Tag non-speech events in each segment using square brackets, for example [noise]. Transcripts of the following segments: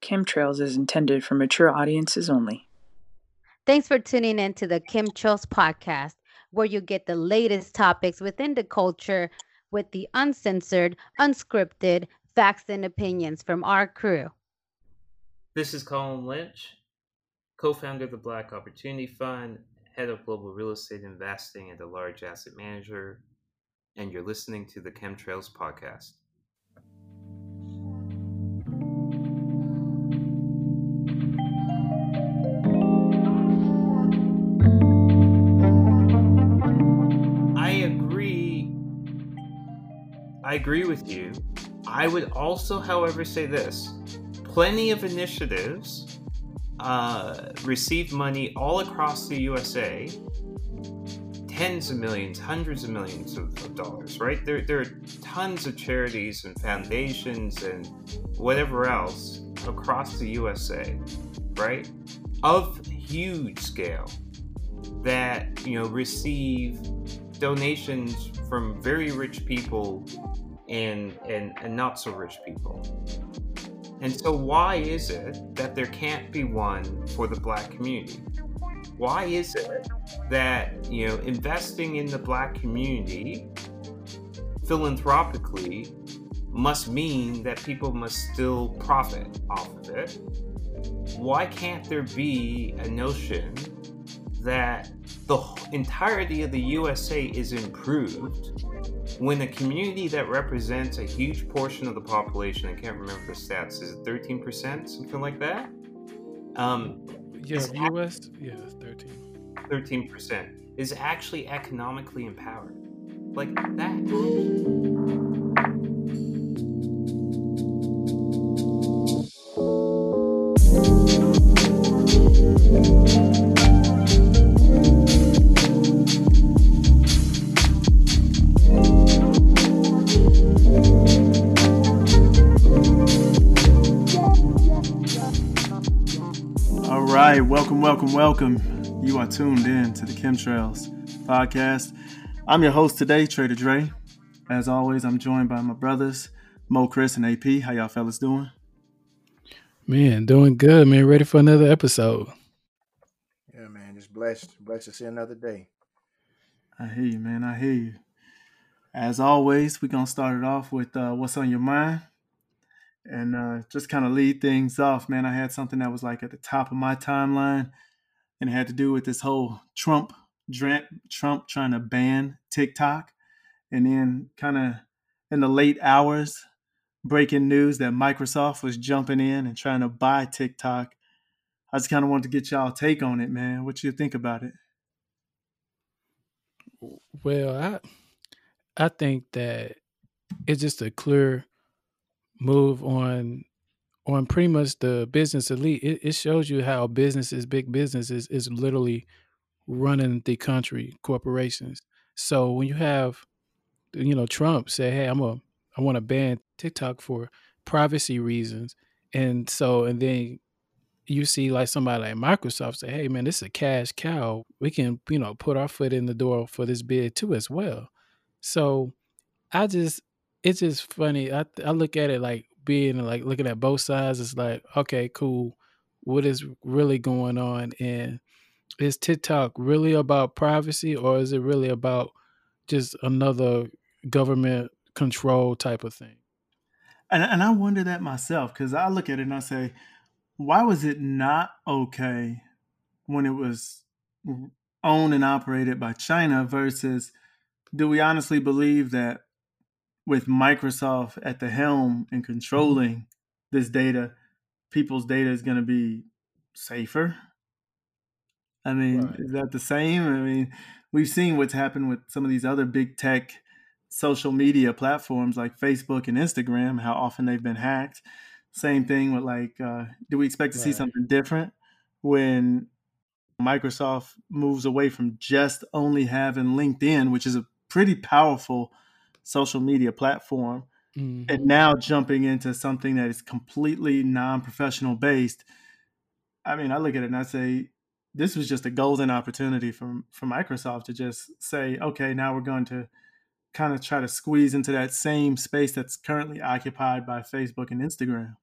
Kemtrails is intended for mature audiences only. Thanks for tuning in to the Kemtrails podcast, where you get the latest topics within the culture with the uncensored, unscripted facts and opinions from our crew. This is Colin Lynch, co founder of the Black Opportunity Fund, head of global real estate investing at a large asset manager, and you're listening to the Kemtrails podcast. I agree with you. I would also, however, say this plenty of initiatives uh, receive money all across the USA tens of millions, hundreds of millions of, of, dollars, right? There, there are tons of charities and foundations and whatever else across the USA, right? Of huge scale that, you know, receive donations from very rich people and, and, and not so rich people. And so, why is it that there can't be one for the black community? Why is it that, you know, investing in the black community philanthropically must mean that people must still profit off of it? Why can't there be a notion that the entirety of the USA is improved when a community that represents a huge portion of the population, I can't remember the stats, is it 13%, something like that? Um, yeah, US, yeah, 13. 13% is actually economically empowered. Like that. Welcome, welcome. You are tuned in to the Kemtrails podcast. I'm your host today, Trader Dre. As always, I'm joined by my brothers, Mo'Chris, and AP. How y'all fellas doing? Man, doing good, man. Ready for another episode. Yeah, man. Just blessed. Blessed to see another day. I hear you, man. I hear you. As always, we're gonna start it off with uh, what's on your mind and uh, just kind of lead things off, man, I had something that was like at the top of my timeline, and it had to do with this whole Trump, Trump trying to ban TikTok, and then kind of in the late hours, breaking news that Microsoft was jumping in and trying to buy TikTok. I just kind of wanted to get y'all take on it, man. What you think about it? Well, I I think that it's just a clear move on on pretty much the business elite. It, it shows you how businesses, big businesses, is literally running the country, corporations. So when you have, you know, Trump say, "Hey, I'm a, I want to ban TikTok for privacy reasons," and so and then you see like somebody like Microsoft say, "Hey, man, this is a cash cow. We can, you know, put our foot in the door for this bid too as well." So I just it's just funny. I I look at it like being like looking at both sides. It's like okay, cool. What is really going on? And is TikTok really about privacy, or is it really about just another government control type of thing? And and I wonder that myself because I look at it and I say, why was it not okay when it was owned and operated by China versus do we honestly believe that with Microsoft at the helm and controlling this data, people's data is going to be safer. I mean, right. is that the same? I mean, we've seen what's happened with some of these other big tech social media platforms like Facebook and Instagram, how often they've been hacked. Same thing with like, uh, do we expect to right. see something different when Microsoft moves away from just only having LinkedIn, which is a pretty powerful social media platform mm-hmm. and now jumping into something that is completely non-professional based i mean i look at it and i say this was just a golden opportunity for, for microsoft to just say okay now we're going to kind of try to squeeze into that same space that's currently occupied by facebook and instagram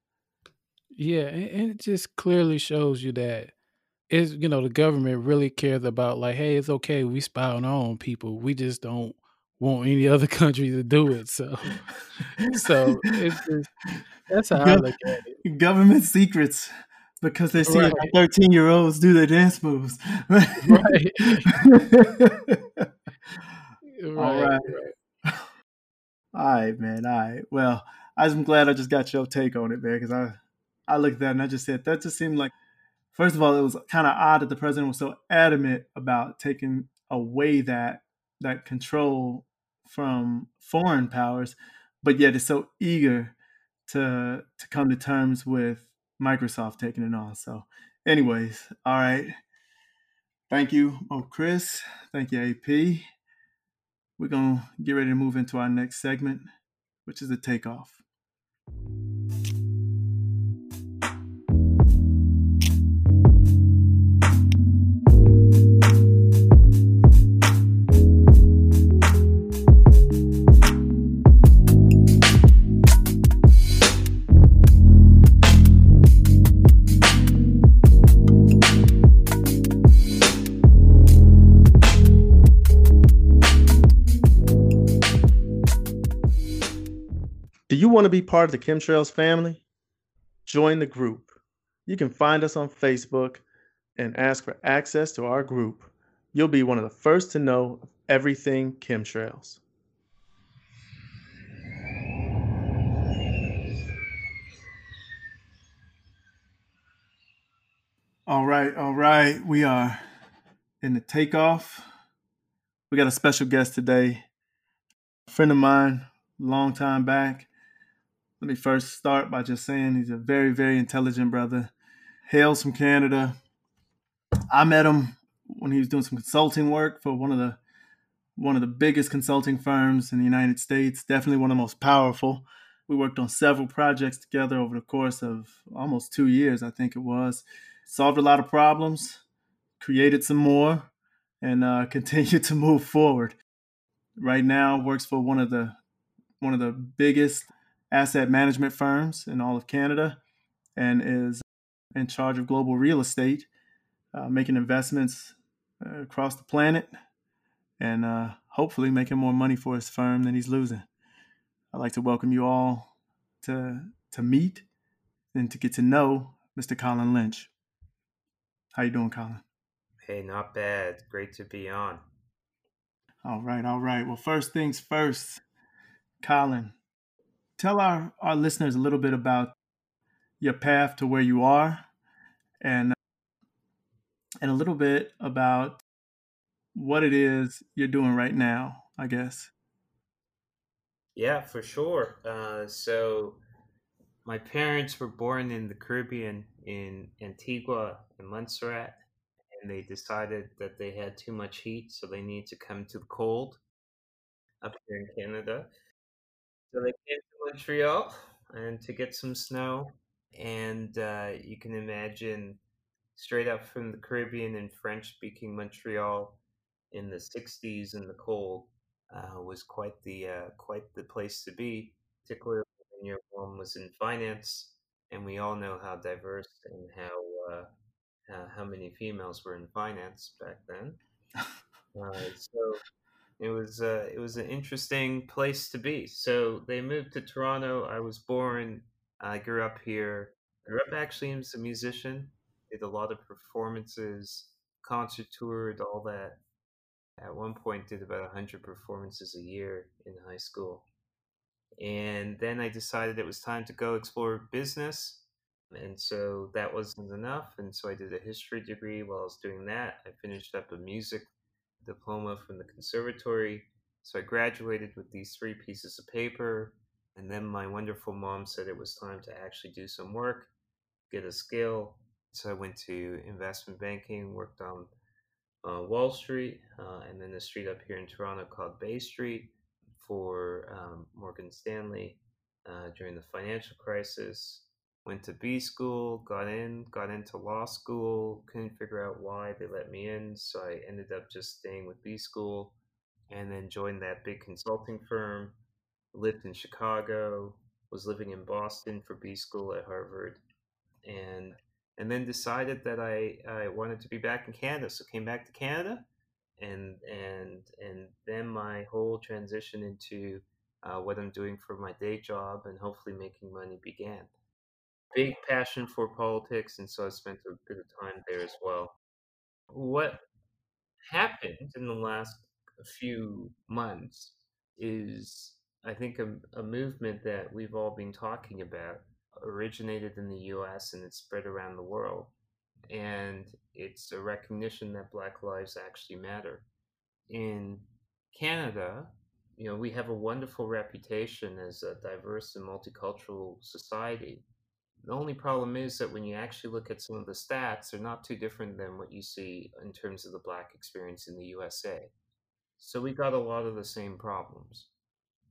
Yeah, and, and it just clearly shows you that is you know the government really cares about like, hey, it's okay, we spy on our own people. We just don't want any other [laughs] country to do it. So, so it's [laughs] just that's how I look at it. government secrets because they see Right. 13 year olds do their dance moves. Right. [laughs] All Right, right. right. All right, man. All right. Well, I'm glad I just got your take on it, man, because I, I looked at that and I just said that just seemed like, first of all, it was kind of odd that the president was so adamant about taking away that that control from foreign powers, but yet is so eager to to come to terms with Microsoft taking it on. So, anyways, all right. Thank you, oh Chris. Thank you, AP. We're gonna get ready to move into our next segment, which is the takeoff. Want to be part of the Kemtrails family? Join the group. You can find us on Facebook and ask for access to our group. You'll be one of the first to know of everything Kemtrails. All right, all right. We are in the takeoff. We got a special guest today, a friend of mine, long time back. Let me first start by just saying he's a very, very intelligent brother. Hails from Canada. I met him when he was doing some consulting work for one of the one of the biggest consulting firms in the United States, definitely one of the most powerful. We worked on several projects together over the course of almost two years, I think it was. Solved a lot of problems, created some more, and uh, [laughs] continued to move forward. Right now, works for one of the one of the biggest asset management firms in all of Canada, and is in charge of global real estate, uh, making investments uh, across the planet, and uh, hopefully making more money for his firm than he's losing. I'd like to welcome you all to to meet and to get to know Mr. Colin Lynch. How you doing, Colin? Hey, not bad. Great to be on. All right, all right. Well, first things first, Colin, tell our, our listeners a little bit about your path to where you are and and a little bit about what it is you're doing right now, I guess. Yeah, for sure. Uh, so, my parents were born in the Caribbean in Antigua and Montserrat, and they decided that they had too much heat, so they needed to come to the cold up here in Canada. So they came to Montreal and to get some snow, and uh, you can imagine straight up from the Caribbean in French-speaking Montreal in the '60s in the cold uh, was quite the uh, quite the place to be, particularly when your mom was in finance, and we all know how diverse and how uh, how, how many females were in finance back then. [laughs] Uh, so it was uh, it was an interesting place to be. So they moved to Toronto. I was born. I grew up here. Grew up actually as a musician. Did a lot of performances, concert toured, all that. At one point, did about hundred performances a year in high school. And then I decided it was time to go explore business. And so that wasn't enough. And so I did a history degree while I was doing that. I finished up a music diploma from the conservatory. So I graduated with these three pieces of paper. And then my wonderful mom said it was time to actually do some work, get a skill. So I went to investment banking, worked on uh, Wall Street, uh, and then the street up here in Toronto called Bay Street for um, Morgan Stanley uh, during the financial crisis. Went to B school, got in, got into law school, couldn't figure out why they let me in, so I ended up just staying with B school and then joined that big consulting firm. Lived in Chicago, was living in Boston for B school at Harvard, and and then decided that I, I wanted to be back in Canada. So came back to Canada, and and and then my whole transition into uh, what I'm doing for my day job and hopefully making money began. Big passion for politics, and so I spent a bit of time there as well. What happened in the last few months is, I think, a, a movement that we've all been talking about originated in the US and it's spread around the world. And it's a recognition that Black lives actually matter. In Canada, you know, we have a wonderful reputation as a diverse and multicultural society. The only problem is that when you actually look at some of the stats, they're not too different than what you see in terms of the Black experience in the USA. So we got a lot of the same problems.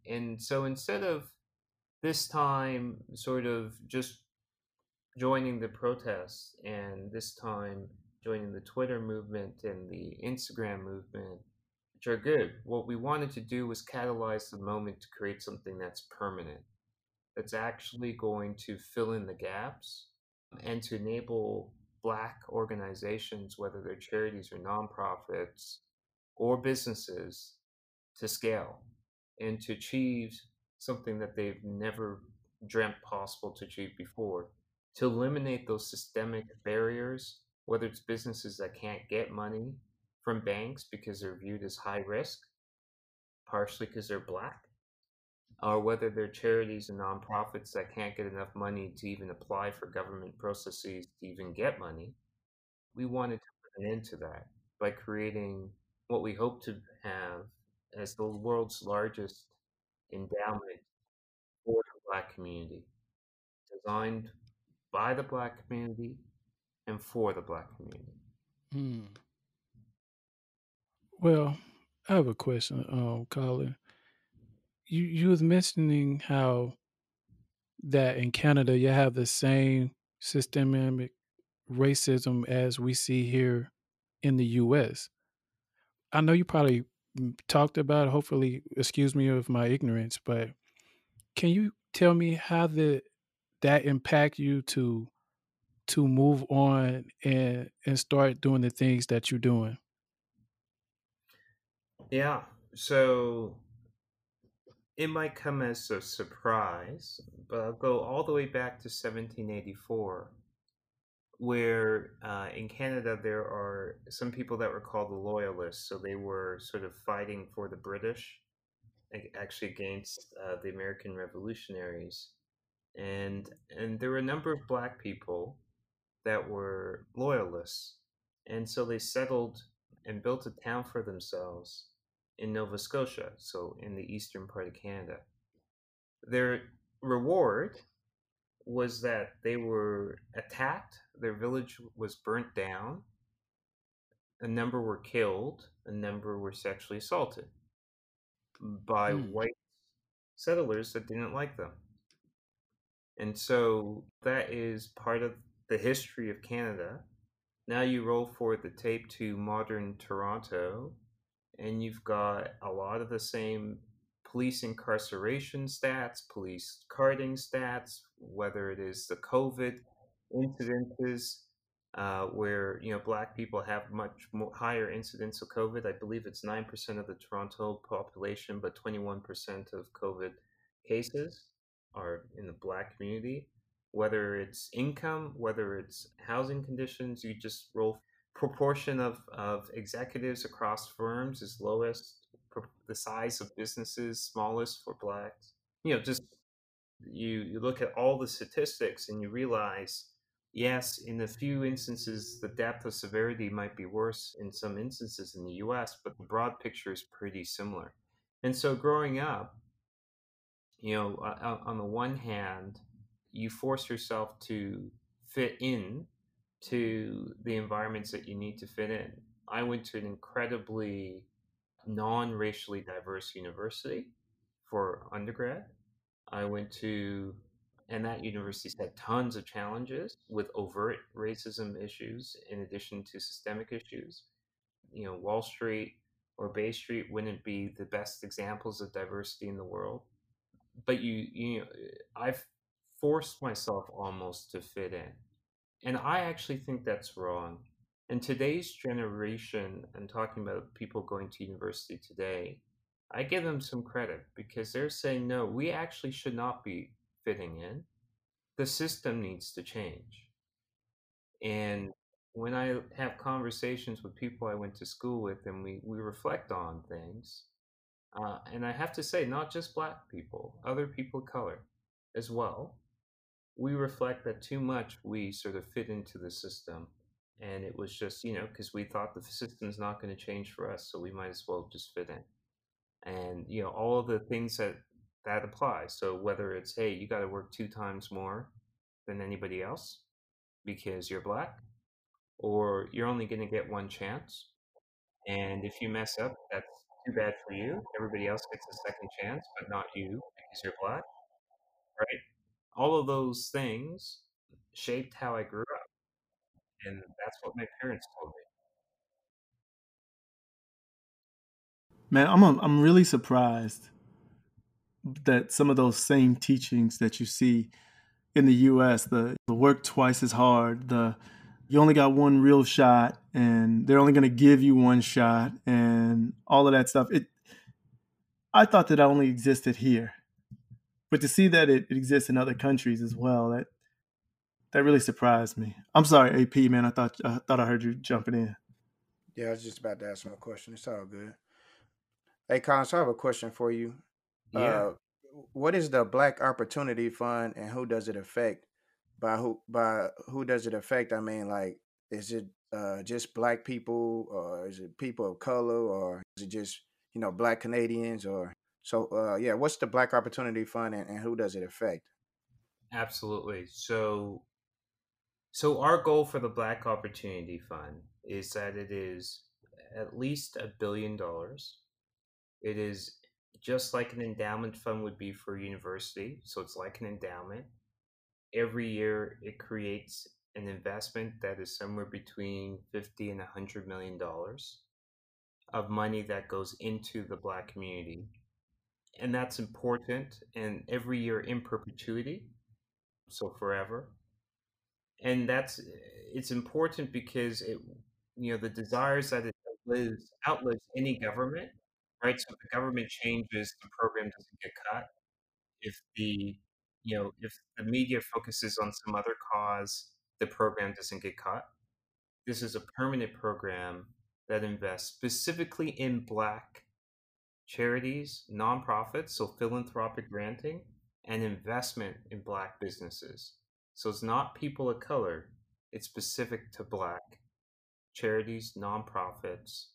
And so instead of this time sort of just joining the protests and this time joining the Twitter movement and the Instagram movement, which are good. What we wanted to do was catalyze the moment to create something that's permanent, that's actually going to fill in the gaps and to enable Black organizations, whether they're charities or nonprofits or businesses, to scale and to achieve something that they've never dreamt possible to achieve before. To eliminate those systemic barriers, whether it's businesses that can't get money from banks because they're viewed as high risk, partially because they're black, or whether they're charities and nonprofits that can't get enough money to even apply for government processes to even get money. We wanted to put an end to that by creating what we hope to have as the world's largest endowment for the Black community, designed by the Black community and for the Black community. Hmm. Well, I have a question, um, Colin. You you was mentioning how that in Canada you have the same systemic racism as we see here in the U.S. I know you probably talked about. Hopefully, excuse me of my ignorance, but can you tell me how did that impact you to to move on and and start doing the things that you're doing? Yeah. So it might come as a surprise, but I'll go all the way back to 1784, where uh, in Canada there are some people that were called the Loyalists. So they were sort of fighting for the British, actually against uh, the American revolutionaries. And, and there were a number of black people that were loyalists. And so they settled and built a town for themselves in Nova Scotia, so in the eastern part of Canada. Their reward was that they were attacked, their village was burnt down, a number were killed, a number were sexually assaulted by Hmm. white settlers that didn't like them. And so that is part of the history of Canada. Now you roll forward the tape to modern Toronto, and you've got a lot of the same police incarceration stats, police carding stats, whether it is the COVID incidences, uh, where you know black people have much more higher incidence of COVID. I believe it's nine percent of the Toronto population, but twenty-one percent of COVID cases are in the black community. Whether it's income, whether it's housing conditions, you just roll proportion of, of executives across firms is lowest the size of businesses smallest for blacks. You know just you you look at all the statistics and you realize yes in a few instances the depth of severity might be worse in some instances in the US but the broad picture is pretty similar. And so growing up you know on the one hand you force yourself to fit in to the environments that you need to fit in. I went to an incredibly non racially diverse university for undergrad. I went to, and that university had tons of challenges with overt racism issues in addition to systemic issues. You know, Wall Street or Bay Street wouldn't be the best examples of diversity in the world. But you, you know, I've forced myself almost to fit in And I actually think that's wrong. In today's generation, and talking about people going to university today, I give them some credit because they're saying, no, we actually should not be fitting in. The system needs to change. And when I have conversations with people I went to school with and we, we reflect on things, uh, and I have to say, not just black people, other people of color as well, we reflect that too much we sort of fit into the system. And it was just, you know, because we thought the system's not going to change for us, so we might as well just fit in. And, you know, all of the things that that apply. So whether it's, hey, you got to work two times more than anybody else because you're black, or you're only going to get one chance. And if you mess up, that's too bad for you. Everybody else gets a second chance, but not you because you're black, right? All of those things shaped how I grew up. And that's what my parents told me. Man, I'm a, I'm really surprised that some of those same teachings that you see in the U.S. the the work twice as hard, the you only got one real shot, and they're only going to give you one shot, and all of that stuff. It I thought that only existed here, but to see that it, it exists in other countries as well, that that really surprised me. I'm sorry, AP man. I thought I thought I heard you jumping in. Yeah, I was just about to ask my question. It's all good. Hey, Collins, I have a question for you. Yeah. Uh, what is the Black Opportunity Fund, and who does it affect? By who? By who does it affect? I mean, like, is it uh, just Black people, or is it people of color, or is it just you know Black Canadians, or so? Uh, yeah, what's the Black Opportunity Fund, and, and who does it affect? Absolutely. So, so our goal for the Black Opportunity Fund is that it is at least a billion dollars. It is just like an endowment fund would be for a university. So it's like an endowment. Every year, it creates an investment that is somewhere between 50 and 100 million dollars of money that goes into the black community and that's important and every year in perpetuity so forever. And that's it's important because it you know the desires that it outlives outlives any government right? So if the government changes the program doesn't get cut. If the you know if the media focuses on some other cause the program doesn't get cut. This is a permanent program that invests specifically in black charities nonprofits so philanthropic granting and investment in black businesses. So it's not people of color it's specific to black charities nonprofits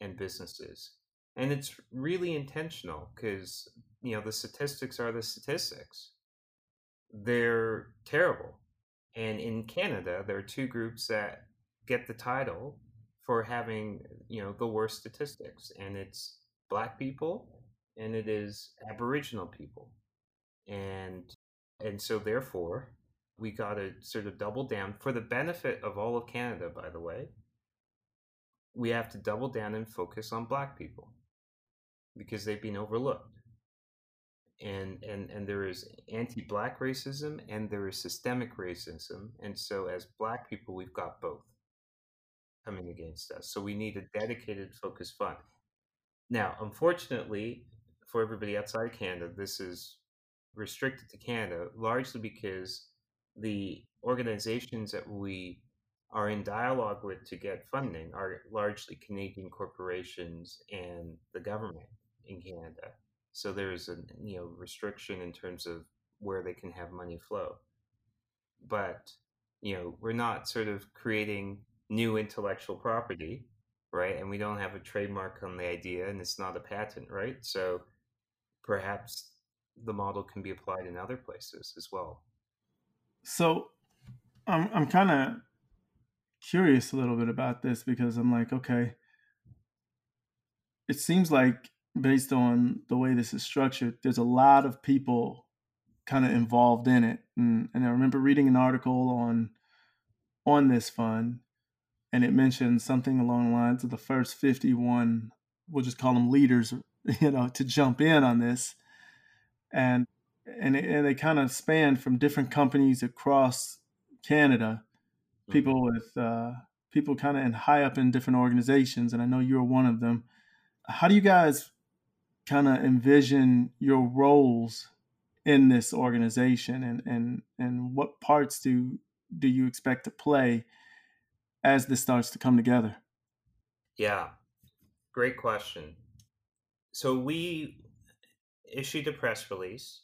and businesses. And it's really intentional because you know the statistics are the statistics. They're terrible. And in canada there are two groups that get the title for having you know the worst statistics and it's black people and it is aboriginal people. And and so therefore we got to sort of double down for the benefit of all of canada by the way we have to double down and focus on black people because they've been overlooked. And and and there is anti-black racism and there is systemic racism and so as black people we've got both coming against us. So we need a dedicated focused fund now unfortunately for everybody outside canada this is restricted to canada largely because the organizations that we are in dialogue with to get funding are largely canadian corporations and the government in Canada. So there's a you know restriction in terms of where they can have money flow. But you know we're not sort of creating new intellectual property, right? And we don't have a trademark on the idea, and it's not a patent, right? So perhaps the model can be applied in other places as well. So I'm I'm kind of curious a little bit about this because I'm like, okay, it seems like based on the way this is structured, there's a lot of people kind of involved in it. And, and I remember reading an article on on this fund, and it mentioned something along the lines of the first 51, we'll just call them leaders, [laughs] you know, to jump in on this. And and, it, and they kind of spanned from different companies across Canada. people with uh, people kind of in high up in different organizations, and I know you're one of them. How do you guys kind of envision your roles in this organization, and and and what parts do do you expect to play as this starts to come together? Yeah, great question. So we issued a press release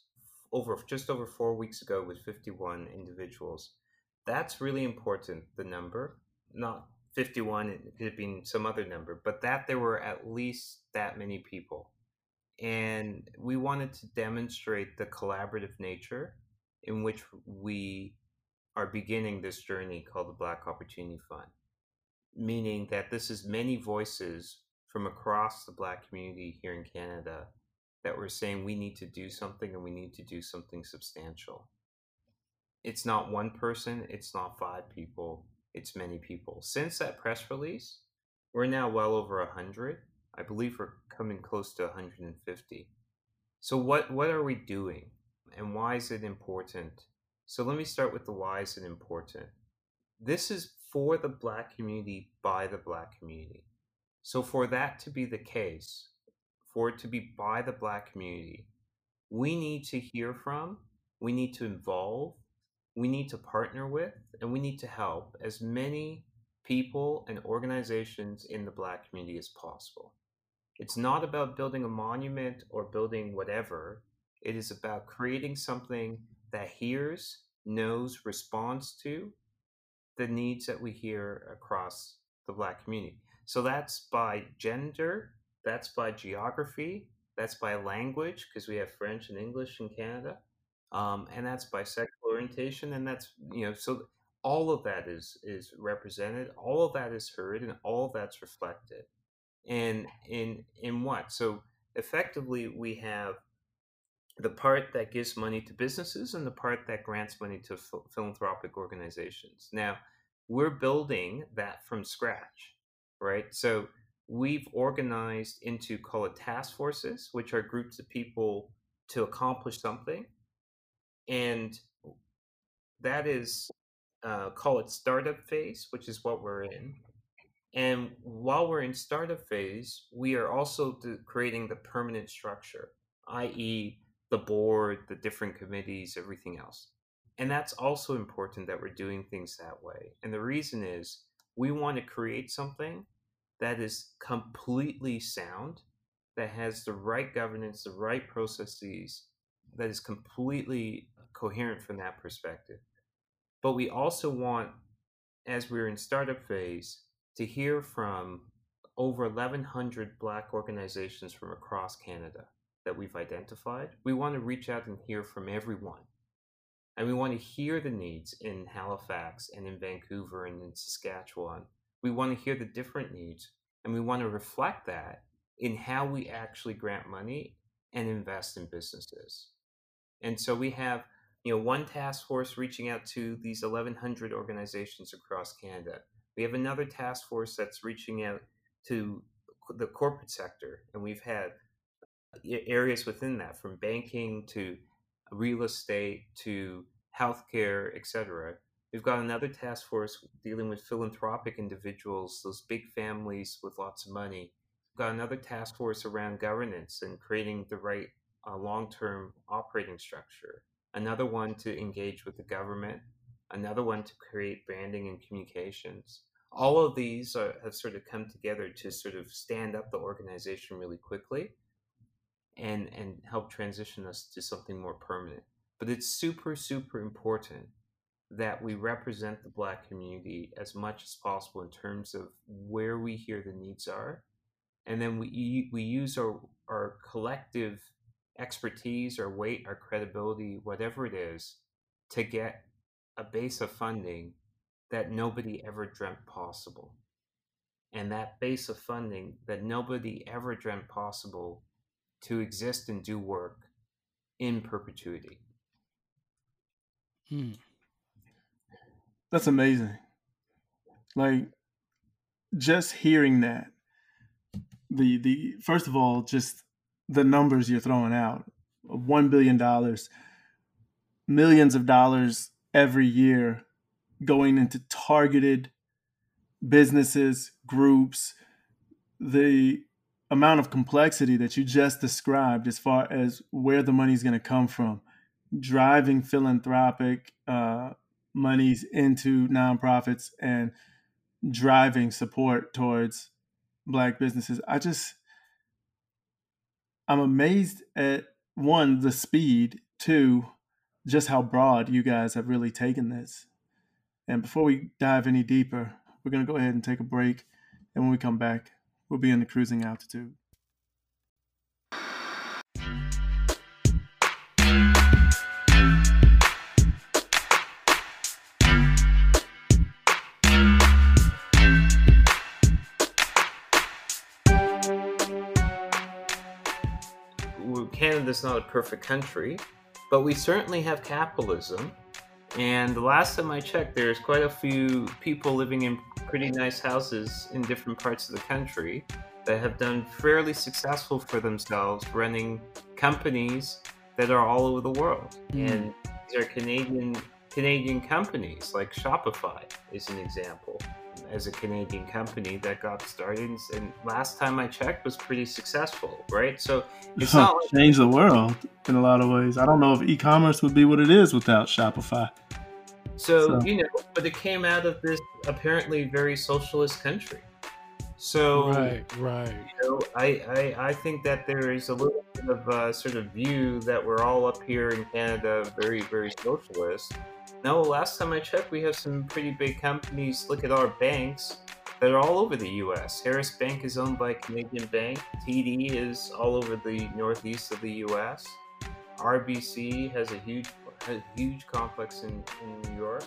over just over four weeks ago with 51 individuals. That's really important, the number, not 51, it could have been some other number, but that there were at least that many people. And we wanted to demonstrate the collaborative nature in which we are beginning this journey called the Black Opportunity Fund, meaning that this is many voices from across the Black community here in Canada that we're saying we need to do something and we need to do something substantial. It's not one person, it's not five people, it's many people. Since that press release, we're now well over 100. I believe we're coming close to 150. So what what are we doing and why is it important? So let me start with the is it important. This is for the black community by the black community. So for that to be the case, for it to be by the black community, we need to hear from, we need to involve, we need to partner with, and we need to help as many people and organizations in the black community as possible. It's not about building a monument or building whatever. It is about creating something that hears, knows, responds to the needs that we hear across the black community. So that's by gender, that's by geography, that's by language, because we have French and English in Canada, um, and that's by sexual orientation, and that's you know so all of that is is represented, all of that is heard, and all of that's reflected. And in in what? So effectively, we have the part that gives money to businesses and the part that grants money to philanthropic organizations. Now, we're building that from scratch, right? So we've organized into call it task forces, which are groups of people to accomplish something. And that is uh, call it startup phase, which is what we're in. And while we're in startup phase, we are also creating the permanent structure, i.e., the board, the different committees, everything else. And that's also important that we're doing things that way. And the reason is we want to create something that is completely sound, that has the right governance, the right processes, that is completely coherent from that perspective. But we also want, as we're in startup phase, to hear from over 1,100 Black organizations from across Canada that we've identified. We want to reach out and hear from everyone. And we want to hear the needs in Halifax and in Vancouver and in Saskatchewan. We want to hear the different needs and we want to reflect that in how we actually grant money and invest in businesses. And so we have, you know, one task force reaching out to these 1100 organizations across Canada. We have another task force that's reaching out to the corporate sector and we've had areas within that from banking to real estate to healthcare, etc. We've got another task force dealing with philanthropic individuals, those big families with lots of money. We've got another task force around governance and creating the right uh, long term operating structure. Another one to engage with the government. Another one to create branding and communications. All of these are, have sort of come together to sort of stand up the organization really quickly and and help transition us to something more permanent. But it's super super important that we represent the black community as much as possible in terms of where we hear the needs are and then we we use our our collective expertise our weight our credibility whatever it is to get a base of funding that nobody ever dreamt possible and that base of funding that nobody ever dreamt possible to exist and do work in perpetuity. Hmm. That's amazing. Like just hearing that, the the first of all, just the numbers you're throwing out, one billion dollars, millions of dollars every year going into targeted businesses, groups, the amount of complexity that you just described as far as where the money is going to come from, driving philanthropic uh, monies into nonprofits and driving support towards black businesses. I just, I'm amazed at one, the speed, two, just how broad you guys have really taken this. And before we dive any deeper, we're going to go ahead and take a break. And when we come back, we'll be in the cruising altitude. Canada's not a perfect country, but we certainly have capitalism. And the last time I checked, there's quite a few people living in pretty nice houses in different parts of the country that have done fairly successful for themselves running companies that are all over the world. Mm. And these are Canadian Canadian companies like Shopify is an example as a Canadian company that got started and last time I checked was pretty successful, right? So it's not like- changed the world in a lot of ways. I don't know if e-commerce would be what it is without Shopify. So, so. you know, but it came out of this apparently very socialist country. So right, right. You know, I, I I think that there is a little bit of a sort of view that we're all up here in Canada very very socialist, no, last time I checked, we have some pretty big companies. Look at our banks that are all over the U.S. Harris Bank is owned by Canadian Bank. TD is all over the northeast of the U.S. RBC has a huge, a huge complex in, in New York,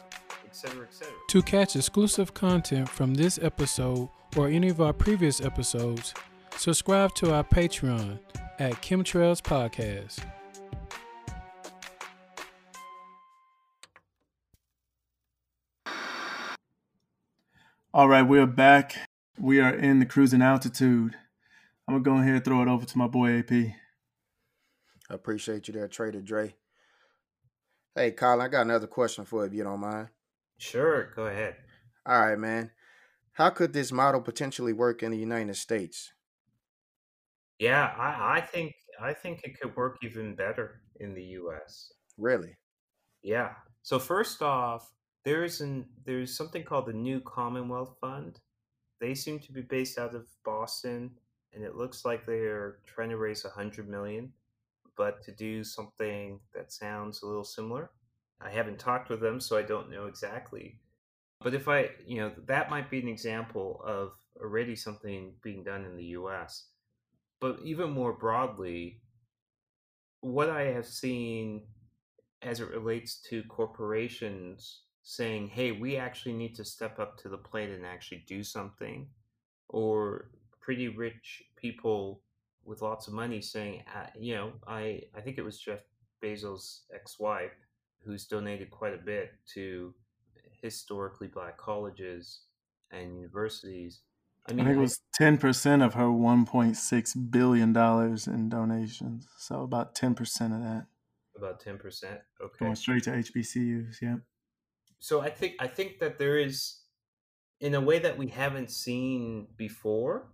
etc., etc. To catch exclusive content from this episode or any of our previous episodes, subscribe to our Patreon at Kemtrails Podcast. All right, we're back. We are in the cruising altitude. I'm gonna go ahead and throw it over to my boy AP. I appreciate you there, Trader Dre. Hey, Colin, I got another question for you if you don't mind. Sure, go ahead. All right, man. How could this model potentially work in the United States? Yeah, I, I think I think it could work even better in the US. Really? Yeah. So first off, there's an there's something called the New Commonwealth Fund. They seem to be based out of Boston, and it looks like they're trying to raise a hundred million, but to do something that sounds a little similar. I haven't talked with them, so I don't know exactly. But if I, you know, that might be an example of already something being done in the U.S. But even more broadly, what I have seen as it relates to corporations saying, hey, we actually need to step up to the plate and actually do something, or pretty rich people with lots of money saying, uh, you know, I, I think it was Jeff Bezos' ex wife who's donated quite a bit to historically black colleges and universities. I mean, I think it was ten percent of her one point six billion dollars in donations. So about ten percent of that. About ten percent. Okay. Going straight to HBCUs. Yeah so I think I think that there is, in a way that we haven't seen before,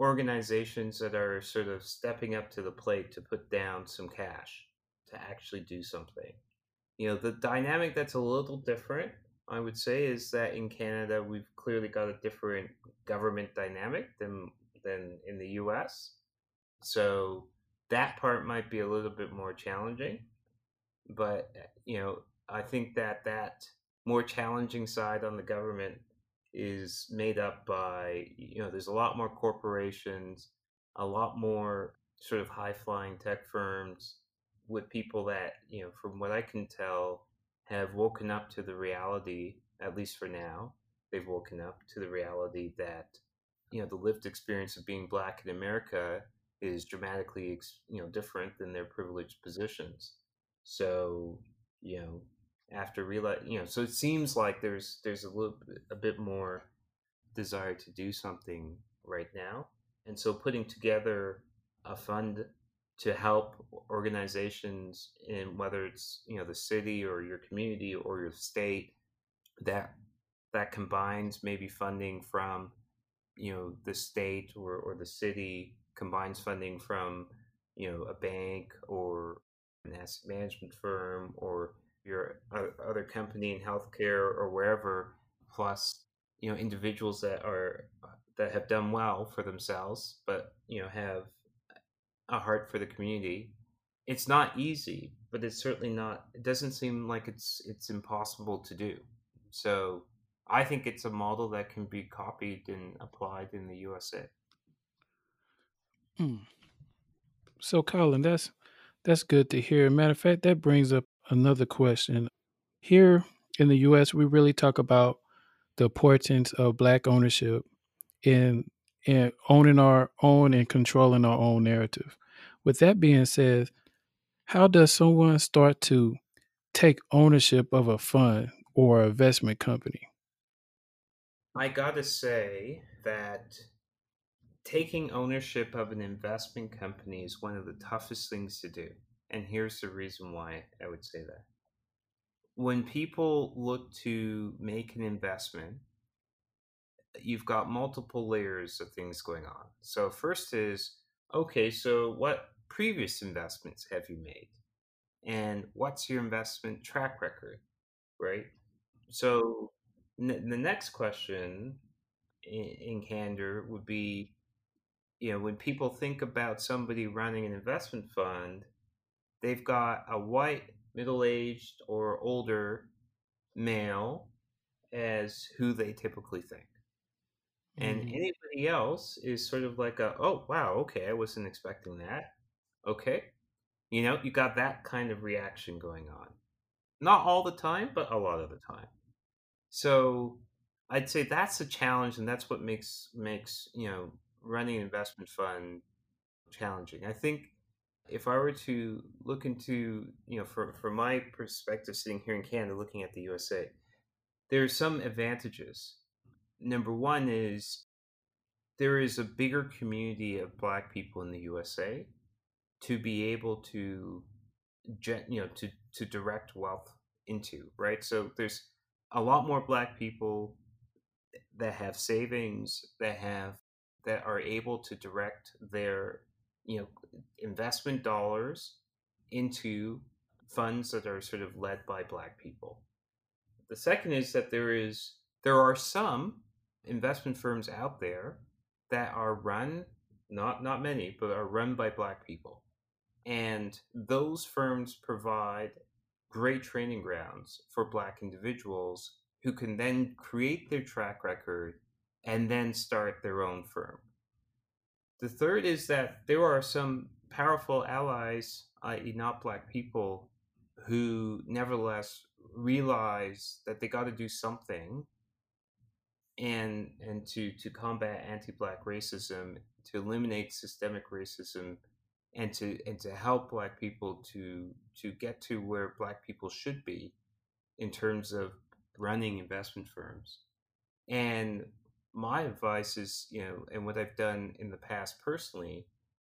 organizations that are sort of stepping up to the plate to put down some cash to actually do something. You know, the dynamic that's a little different, I would say, is that in Canada we've clearly got a different government dynamic than than in the US. So that part might be a little bit more challenging. But eh, you know, I think that that more challenging side on the government is made up by you know there's a lot more corporations a lot more sort of high flying tech firms with people that you know from what i can tell have woken up to the reality at least for now they've woken up to the reality that you know the lived experience of being black in america is dramatically you know different than their privileged positions. So you know after realize you know so it seems like there's there's a little a bit more desire to do something right now. And so putting together a fund to help organizations in whether it's you know the city or your community or your state that that combines maybe funding from you know the state or, or the city combines funding from you know a bank or an asset management firm or your other company in healthcare or wherever plus you know individuals that are that have done well for themselves but you know have a heart for the community it's not easy but it's certainly not it doesn't seem like it's it's impossible to do so i think it's a model that can be copied and applied in the usa Hmm. So, Colin, that's that's good to hear. Matter of fact, that brings up another question. Here in the U.S., we really talk about the importance of Black ownership in in owning our own and controlling our own narrative. With that being said, how does someone start to take ownership of a fund or investment company? I gotta say that taking ownership of an investment company is one of the toughest things to do. And here's the reason why I would say that. When people look to make an investment, you've got multiple layers of things going on. So, first is okay, so what previous investments have you made? And what's your investment track record? Right? So, n- the next question in, in candor would be you know, when people think about somebody running an investment fund, they've got a white, middle aged, or older male as who they typically think. And Mhm. anybody else is sort of like a, oh, wow, okay, I wasn't expecting that. Okay. You know, you got that kind of reaction going on. Not all the time, but a lot of the time. So I'd say that's a challenge, and that's what makes makes you know running an investment fund challenging. I think if I were to look into, you know, from from my perspective, sitting here in Canada, looking at the USA, there are some advantages. Number one is there is a bigger community of Black people in the USA to be able to, you know, to to direct wealth into, right? So there's a lot more Black people that have savings, that have that are able to direct their you know investment dollars into funds that are sort of led by black people the second is that there is there are some investment firms out there that are run not not many but are run by black people and those firms provide great training grounds for black individuals who can then create their track record and then start their own firm. The third is that there are some powerful allies, i.e., not black people, who nevertheless realize that they got to do something and and to to combat anti-black racism to eliminate systemic racism and to and to help black people to to get to where black people should be in terms of running investment firms and my advice is, you know, and what I've done in the past personally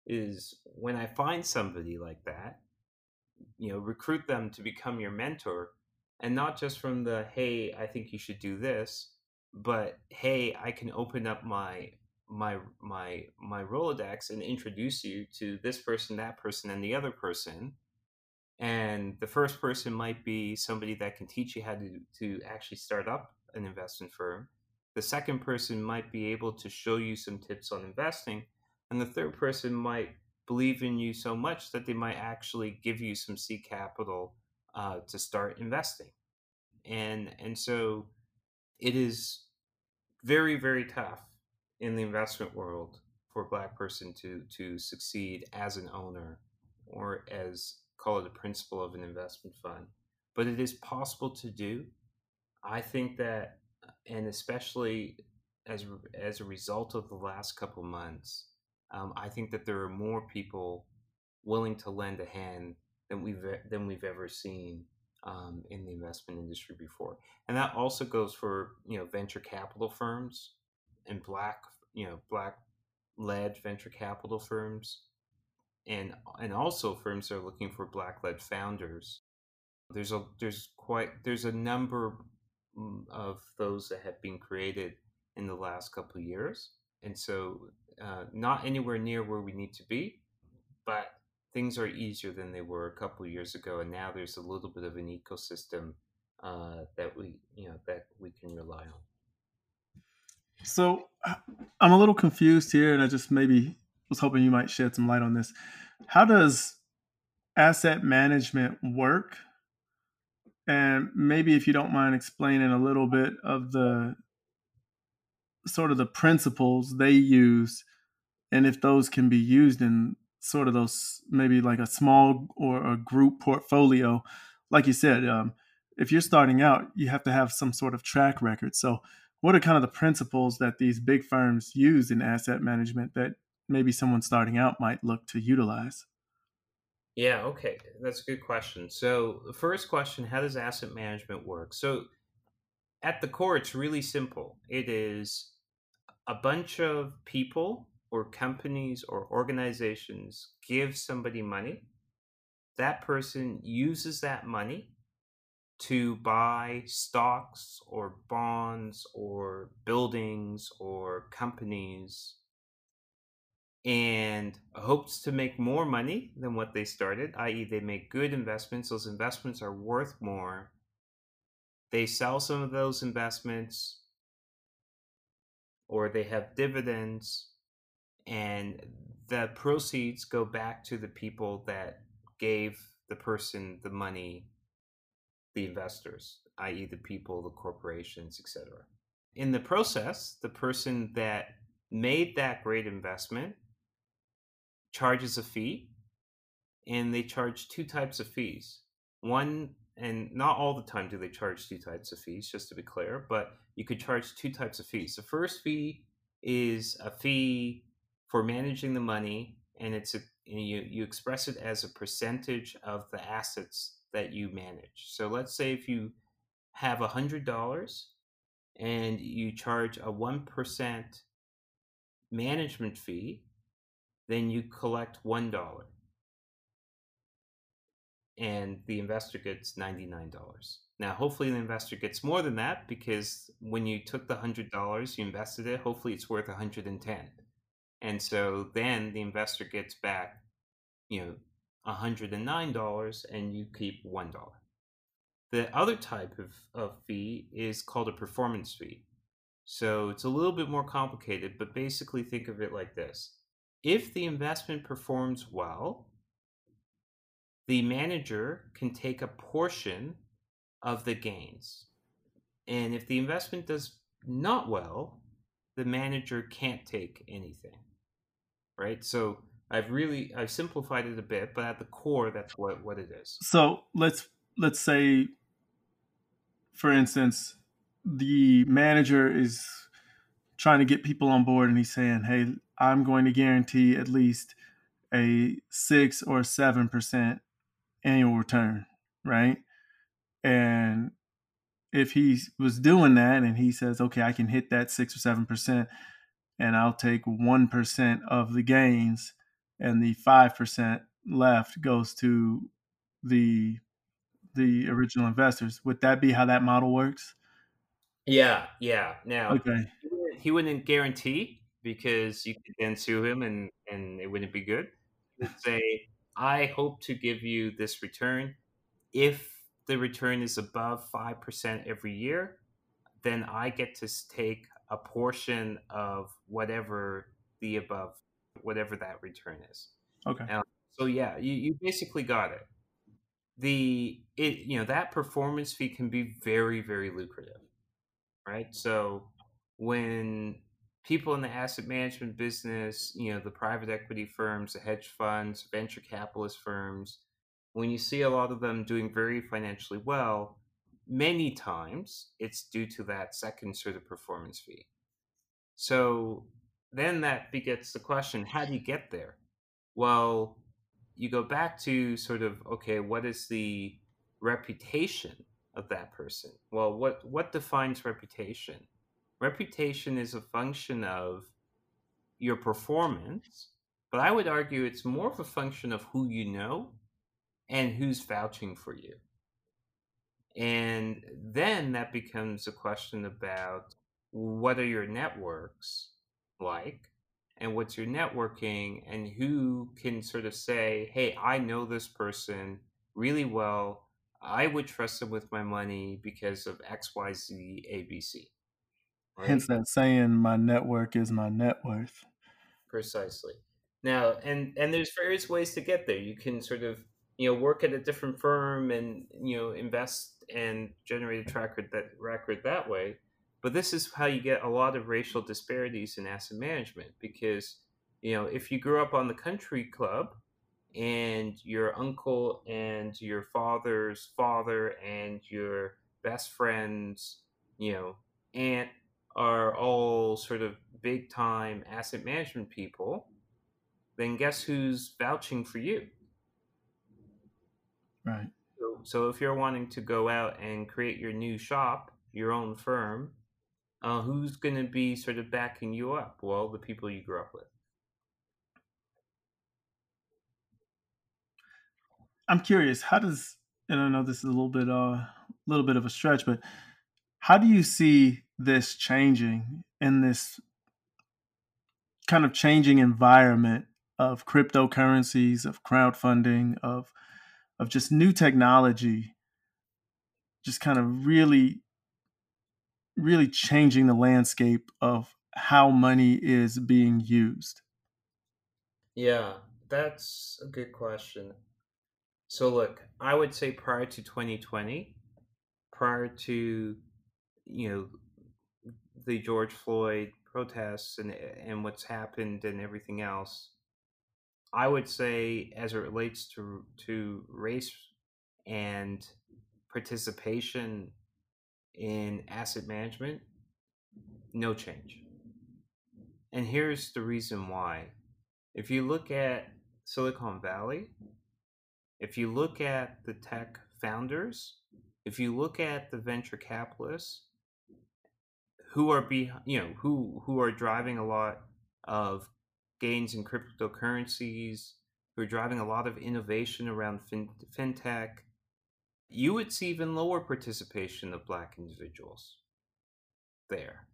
is when I find somebody like that, you know, recruit them to become your mentor and not just from the, hey, I think you should do this, but hey, I can open up my my my my Rolodex and introduce you to this person, that person, and the other person. And the first person might be somebody that can teach you how to to actually start up an investment firm the second person might be able to show you some tips on investing. And the third person might believe in you so much that they might actually give you some seed capital uh, to start investing. And, and so it is very, very tough in the investment world for a black person to, to succeed as an owner or as call it a principal of an investment fund. But it is possible to do. I think that and especially as as a result of the last couple months, um, I think that there are more people willing to lend a hand than we've than we've ever seen um, in the investment industry before, and that also goes for you know venture capital firms and black you know black led venture capital firms, and and also firms that are looking for black led founders. There's a there's quite there's a number of those that have been created in the last couple of years, and so uh, not anywhere near where we need to be, but things are easier than they were a couple of years ago, and now there's a little bit of an ecosystem uh, that we you know that we can rely on. So I'm a little confused here, and I just maybe was hoping you might shed some light on this. How does asset management work? And maybe if you don't mind explaining a little bit of the sort of the principles they use and if those can be used in sort of those maybe like a small or a group portfolio. Like you said um, if you're starting out you have to have some sort of track record. So what are kind of the principles that these big firms use in asset management that maybe someone starting out might look to utilize yeah, okay. That's a good question. So, the first question how does asset management work? So, at the core, it's really simple. It is a bunch of people or companies or organizations give somebody money. That person uses that money to buy stocks or bonds or buildings or companies and hopes to make more money than what they started, i.e., they make good investments. Those investments are worth more. They sell some of those investments or they have dividends, and the proceeds go back to the people that gave the person the money, the investors, i.e., the people, the corporations, etc. In the process, the person that made that great investment charges a fee, and they charge two types of fees. One, and not all the time do they charge two types of fees, just to be clear, but you could charge two types of fees. The first fee is a fee for managing the money, and it's a you you express it as a percentage of the assets that you manage. So let's say if you have a hundred dollars and you charge a one percent management fee, then you collect one dollar. And the investor gets $99 now hopefully the investor gets more than that because when you took the $100 you invested it hopefully it's worth 110 and so then the investor gets back you know $109 and you keep $1 the other type of, of fee is called a performance fee. So it's a little bit more complicated but basically think of it like this if the investment performs well, the manager can take a portion of the gains. And if the investment does not well, the manager can't take anything. Right? So I've really I've simplified it a bit, but at the core that's what, what it is. So let's let's say for instance, the manager is trying to get people on board and he's saying, Hey, I'm going to guarantee at least a six or seven percent annual return, right? And if he was doing that and he says, okay, I can hit that six or seven percent and I'll take one percent of the gains and the five percent left goes to the the original investors. Would that be how that model works? Yeah, yeah. Now okay. He wouldn't guarantee because you could then sue him and and it wouldn't be good. He'd say, I hope to give you this return. If the return is above five percent every year, then I get to take a portion of whatever the above whatever that return is. Okay. Um, so yeah, you, you basically got it. The it you know that performance fee can be very very lucrative, right? So when people in the asset management business, you know, the private equity firms, the hedge funds, venture capitalist firms, when you see a lot of them doing very financially well, many times it's due to that second sort of performance fee. So then that begets the question how do you get there? Well, you go back to sort of okay, what is the reputation of that person? Well, what what defines reputation? Reputation is a function of your performance, but I would argue it's more of a function of who you know and who's vouching for you. And then that becomes a question about what are your networks like and what's your networking and who can sort of say, hey, I know this person really well. I would trust them with my money because of XYZ ABC. Right? Hence that saying, my network is my net worth. Precisely. Now, and and there's various ways to get there. You can sort of you know work at a different firm and you know invest and generate a track record that record that way. But this is how you get a lot of racial disparities in asset management because you know if you grew up on the country club and your uncle and your father's father and your best friends, you know, aunt are all sort of big time asset management people, then guess who's vouching for you? Right. So, so if you're wanting to go out and create your new shop, your own firm, uh, who's going to be sort of backing you up? Well, the people you grew up with. I'm curious, how does and I know this is a little bit uh a little bit of a stretch, but how do you see this changing in this kind of changing environment of cryptocurrencies, of crowdfunding, of of just new technology, just kind of really really changing the landscape of how money is being used? Yeah, that's a good question. So look, I would say prior to 2020, prior to you know the George Floyd protests and and what's happened and everything else, I would say as it relates to to race and participation in asset management, no change. And here's the reason why. If you look at Silicon Valley, if you look at the tech founders, if you look at the venture capitalists who are be you know who who are driving a lot of gains in cryptocurrencies, who are driving a lot of innovation around fin- fintech, you would see even lower participation of black individuals there.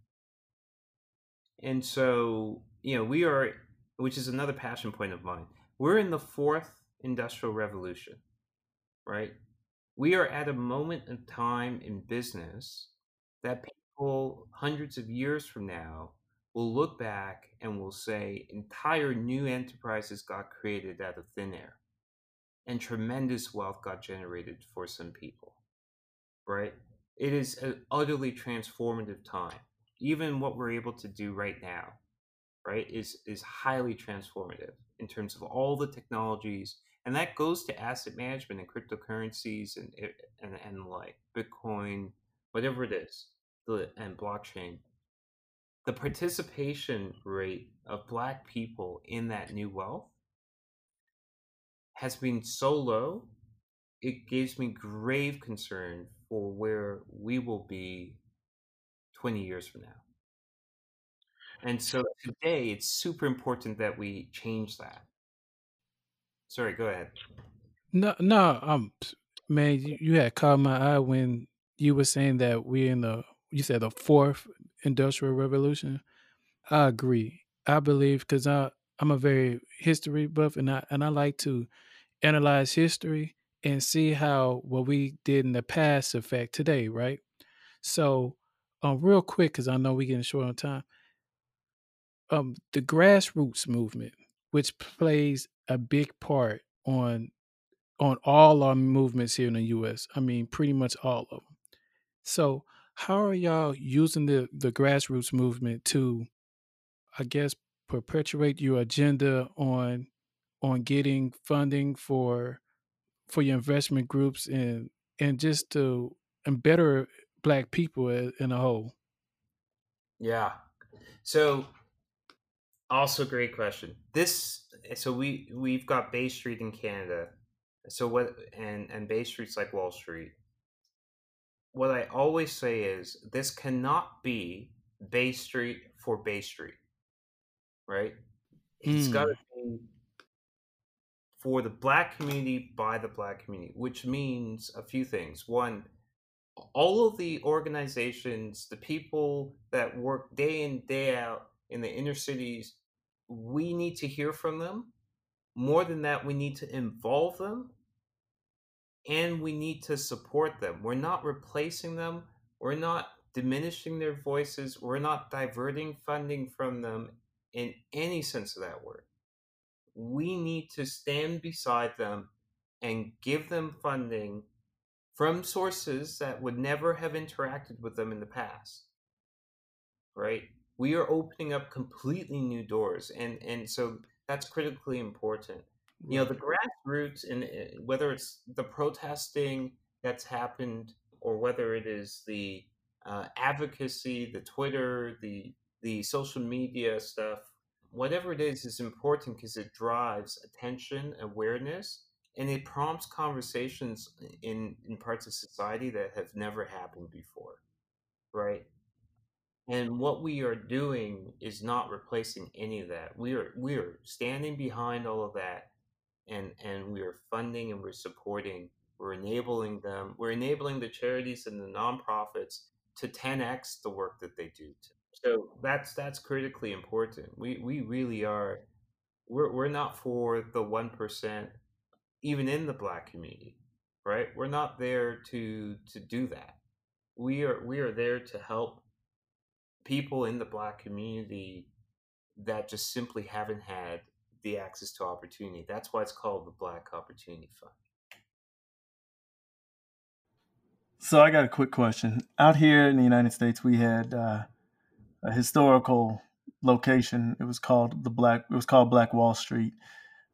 And so, you know, we are, which is another passion point of mine, we're in the fourth industrial revolution, right? We are at a moment in time in business that people hundreds of years from now will look back and will say entire new enterprises got created out of thin air and tremendous wealth got generated for some people, right? It is an utterly transformative time. Even what we're able to do right now, right, is is highly transformative in terms of all the technologies, and that goes to asset management and cryptocurrencies and eh, and and like Bitcoin, whatever it is, the and blockchain. The participation rate of Black people in that new wealth has been so low, it gives me grave concern for where we will be 20 years from now. And so today it's super important that we change that. Sorry, go ahead. No, no, um, man, you, you had caught my eye when you were saying that we're in the, you said the fourth industrial revolution. I agree. I believe because I I'm a very history buff, and I and I like to analyze history and see how what we did in the past affect today, right? So, um, real quick, because I know we're getting short on time. Um, the grassroots movement, which plays a big part on on all our movements here in the U.S. I mean, pretty much all of them. So, how are y'all using the the grassroots movement to, I guess, perpetuate your agenda on on getting funding for for your investment groups and and just to and better black people in a whole? Yeah. So also great question. This eh, so we we've got bay street in canada. So what and and bay street's like wall street what i always say is this cannot be bay street for bay street right it's mm. got to be for the black community by the black community, which means a few things. One, all of the organizations, the people that work day in, day out in the inner cities, we need to hear from them. More than that, we need to involve them and we need to support them. We're not replacing them, we're not diminishing their voices, we're not diverting funding from them in any sense of that word. We need to stand beside them and give them funding from sources that would never have interacted with them in the past. Right? We are opening up completely new doors and and so that's critically important. You know, the grassroots and eh, whether it's the protesting that's happened or whether it is the uh, advocacy, the Twitter, the the social media stuff, whatever it is, is important because it drives attention, awareness, and it prompts conversations in in parts of society that have never happened before, right? And what we are doing is not replacing any of that. We are we are standing behind all of that, and and we are funding and we're supporting. We're enabling them. We're enabling the charities and the nonprofits to 10x the work that they do. So that's that's critically important. We we really are. We're we're not for the one percent even in the black community, right? We're not there to to do that. We are we are there to help people in the black community that just simply haven't had the access to opportunity. That's why it's called the Black Opportunity Fund. So I got a quick question. Out here in the United States, we had uh, a historical location. It was called the Black. It was called Black Wall Street.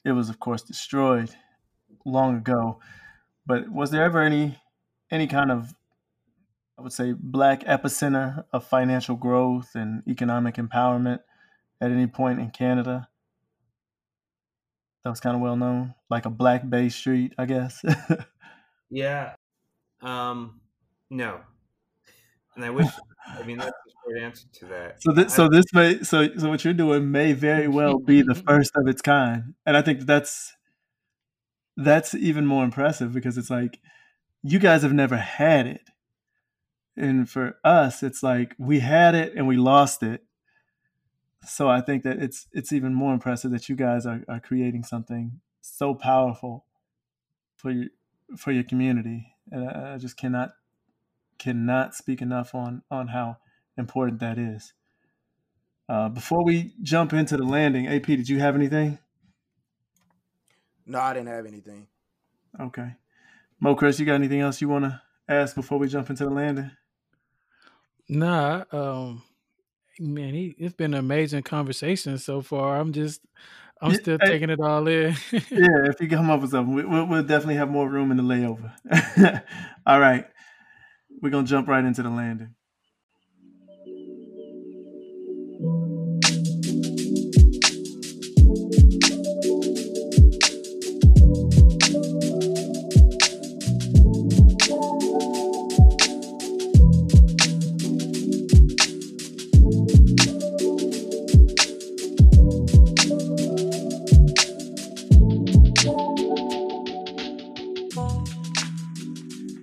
It was, of course, destroyed long ago. But was there ever any any kind of I would say black epicenter of financial growth and economic empowerment at any point in Canada? That was kind of well known, like a Black Bay Street, I guess. [laughs] yeah. Um, no. And I wish. I mean, that's the short answer to that. So this, so this may, so so what you're doing may very well be the [laughs] first of its kind, and I think that's that's even more impressive because it's like you guys have never had it and for us it's like we had it and we lost it so i think that it's it's even more impressive that you guys are, are creating something so powerful for your for your community and I, I just cannot cannot speak enough on on how important that is uh, before we jump into the landing ap did you have anything no, I didn't have anything. Okay. Mo'Chris, you got anything else you want to ask before we jump into the landing? Nah, um, man, he, it's been an amazing conversation so far. I'm just, I'm Yeah, still taking it all in. yeah, [laughs] if you come up with something, we, we'll, we'll definitely have more room in the layover. [laughs] All right. We're going to jump right into the landing.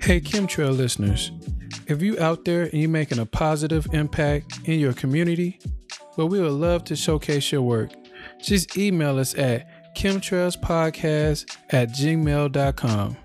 Hey, Kemtrail listeners, if you out there and you're making a positive impact in your community, well, we would love to showcase your work. Just email us at kemtrailspodcast at gmail.com.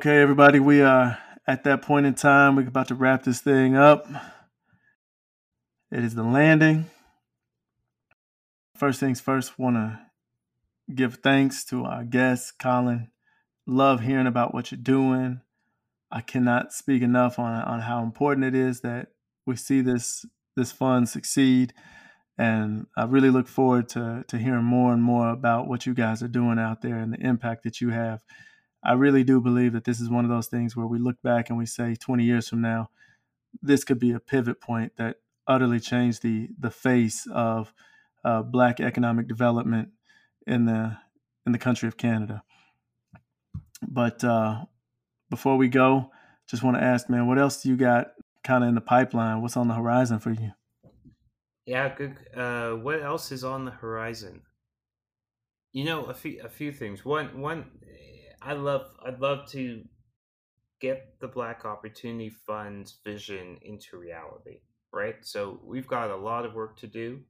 Okay, everybody, we are at that point in time. We're about to wrap this thing up. It is the landing. First things first, want to give thanks to our guest, Colin. Love hearing about what you're doing. I cannot speak enough on on how important it is that we see this this fund succeed, and I really look forward to to hearing more and more about what you guys are doing out there and the impact that you have. I really do believe that this is one of those things where we look back and we say 20 years from now, this could be a pivot point that utterly changed the the face of uh, black economic development in the in the country of Canada. But uh, before we go, just want to ask, man, what else do you got kind of in the pipeline? What's on the horizon for you? Yeah, good. Uh, what else is on the horizon? You know, a few a few things. One one, I love I'd love to get the Black Opportunity Fund's vision into reality. Right. So we've got a lot of work to do.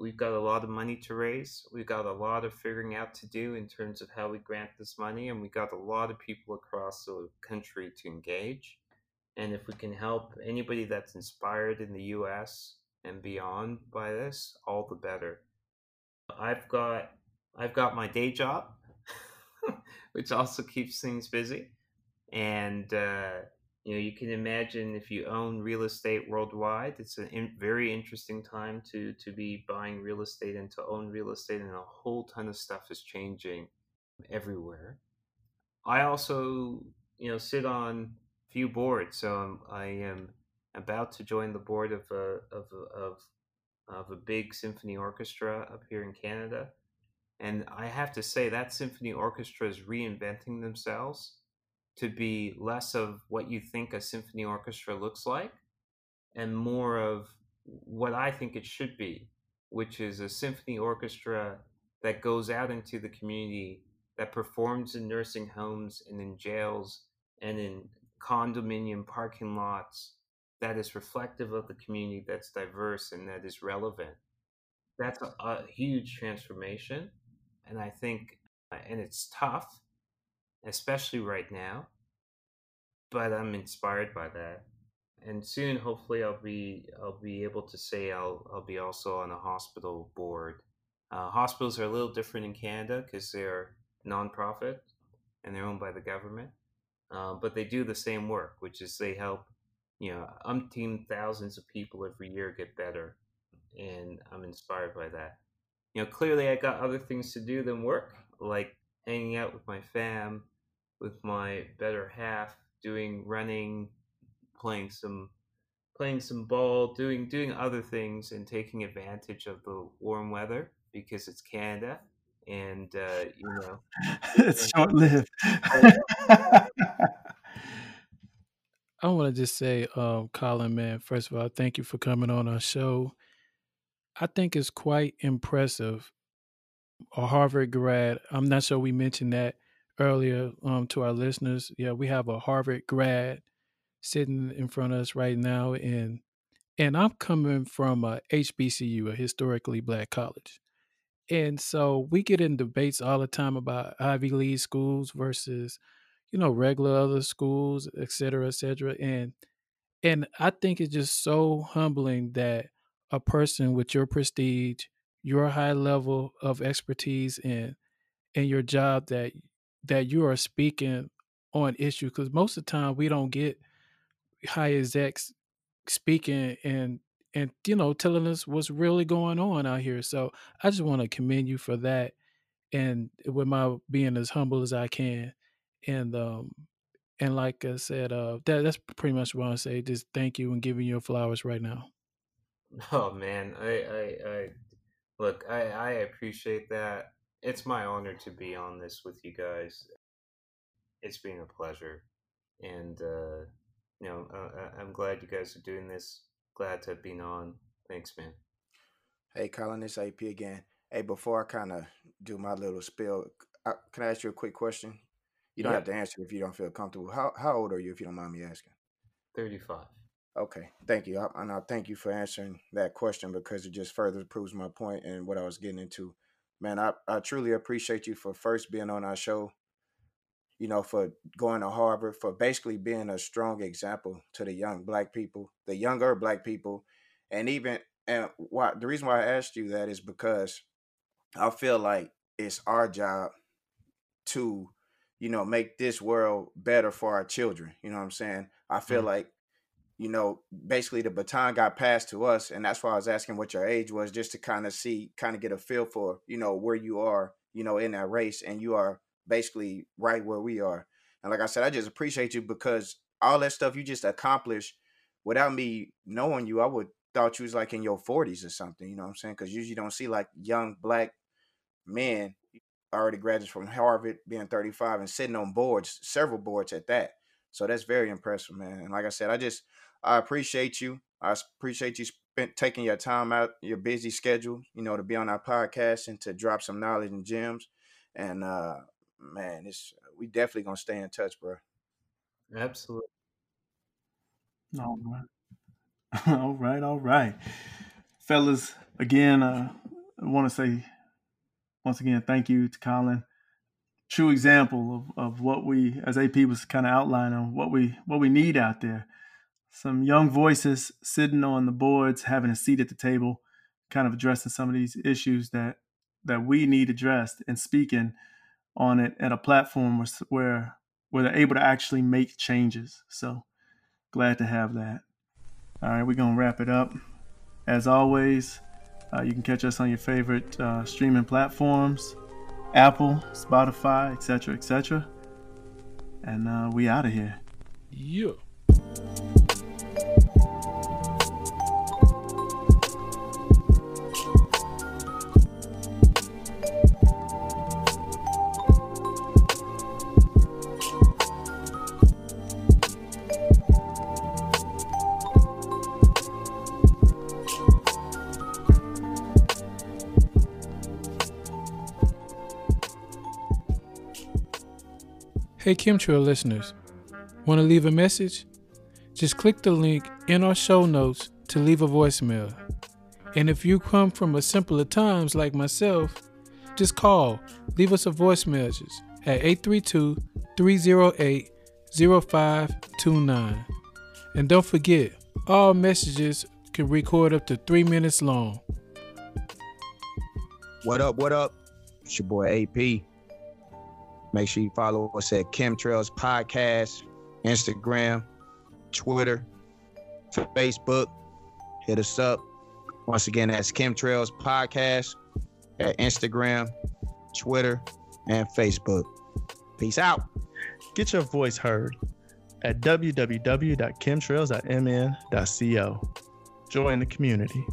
We've got a lot of money to raise. We've got a lot of figuring out to do in terms of how we grant this money, and we've got a lot of people across the country to engage. And if we can help anybody that's inspired in the U.S. and beyond by this, all the better. I've got I've got my day job, which also keeps things busy, and uh, you know you can imagine if you own real estate worldwide it's a in, very interesting time to to be buying real estate and to own real estate and a whole ton of stuff is changing everywhere. I also you know sit on a few boards so I'm, i am about to join the board of a of a, of of a big symphony orchestra up here in canada and i have to say that symphony orchestra is reinventing themselves to be less of what you think a symphony orchestra looks like and more of what I think it should be, which is a symphony orchestra that goes out into the community, that performs in nursing homes and in jails and in condominium parking lots, that is reflective of the community, that's diverse and that is relevant. That's a, a huge transformation. And I think, and it's tough especially right now. But I'm inspired by that. And soon, hopefully, I'll be I'll be able to say I'll I'll be also on a hospital board. Uh, hospitals are a little different in Canada because they're nonprofit and they're owned by the government, uh, but they do the same work, which is they help you know umpteen thousands of people every year get better, and I'm inspired by that. You know, clearly I got other things to do than work, like hanging out with my fam, with my better half, doing running, playing some playing some ball, doing doing other things, and taking advantage of the warm weather because it's Canada, and uh, you know [laughs] it's short lived. I [laughs] want to just say, um, Colin, man, first of all, thank you for coming on our show. I think it's quite impressive. A Harvard grad, I'm not sure we mentioned that earlier um, to our listeners. Yeah, we have a Harvard grad sitting in front of us right now, and and I'm coming from a HBCU, a historically black college, and so we get in debates all the time about Ivy League schools versus, you know, regular other schools, et cetera, et cetera, and and I think it's just so humbling that a person with your prestige, your high level of expertise, and in your job that that you are speaking on issues because most of the time we don't get high execs speaking and and you know telling us what's really going on out here. So i just want to commend you for that and with my being as humble as i can and um and like i said uh that that's pretty much what i say just thank you and giving you flowers right now oh man i i, I look i i appreciate that it's my honor to be on this with you guys. It's been a pleasure, and uh, you know, uh, I'm glad you guys are doing this. Glad to have been on. Thanks, man. Hey, Colin, it's AP again. Hey, before I kind of do my little spill, I, can I ask you a quick question? You don't have to answer if you don't feel comfortable. How how old are you, if you don't mind me asking? Thirty-five. Okay, thank you, I, and I thank you for answering that question because it just further proves my point and what I was getting into man, I, I truly appreciate you for first being on our show, you know, for going to Harvard, for basically being a strong example to the young black people, the younger black people. And even, and why the reason why I asked you that is because I feel like it's our job to, you know, make this world better for our children. You know what I'm saying? I feel mm-hmm. like you know, basically the baton got passed to us. And that's why I was asking what your age was, just to kind of see, kind of get a feel for, you know, where you are, you know, in that race. And you are basically right where we are. And like I said, I just appreciate you because all that stuff you just accomplished without me knowing you, I would thought you was like in your 40s or something. You know what I'm saying? Because usually you don't see like young black men already graduated from Harvard, being 35 and sitting on boards, several boards at that. So that's very impressive, man. And like I said, I just I appreciate you. I appreciate you spent taking your time out, your busy schedule, you know, to be on our podcast and to drop some knowledge and gems. And uh man, it's we definitely gonna stay in touch, bro. Absolutely. All right. [laughs] all right, all right. Fellas, again, uh, I want to say once again, thank you to Colin. True example of, of what we, as AP was kind of outlining, what we what we need out there. Some young voices sitting on the boards, having a seat at the table, kind of addressing some of these issues that that we need addressed and speaking on it at a platform where where they're able to actually make changes. So glad to have that. All right, we're gonna wrap it up. As always, uh, you can catch us on your favorite uh, streaming platforms, Apple, Spotify, etc., etc. And uh, we out of here. Yeah. Hey Kemtrail listeners, want to leave a message? Just click the link in our show notes to leave a voicemail. And if you come from a simpler times like myself, just call, leave us a voice message at 832 308 0529. And don't forget, all messages can record up to three minutes long. What up, what up? It's your boy AP. Make sure you follow us at Kemtrails Podcast, Instagram, Twitter, Facebook. Hit us up. Once again, that's Kemtrails Podcast at Instagram, Twitter, and Facebook. Peace out. Get your voice heard at www.kemtrails.mn.co. Join the community.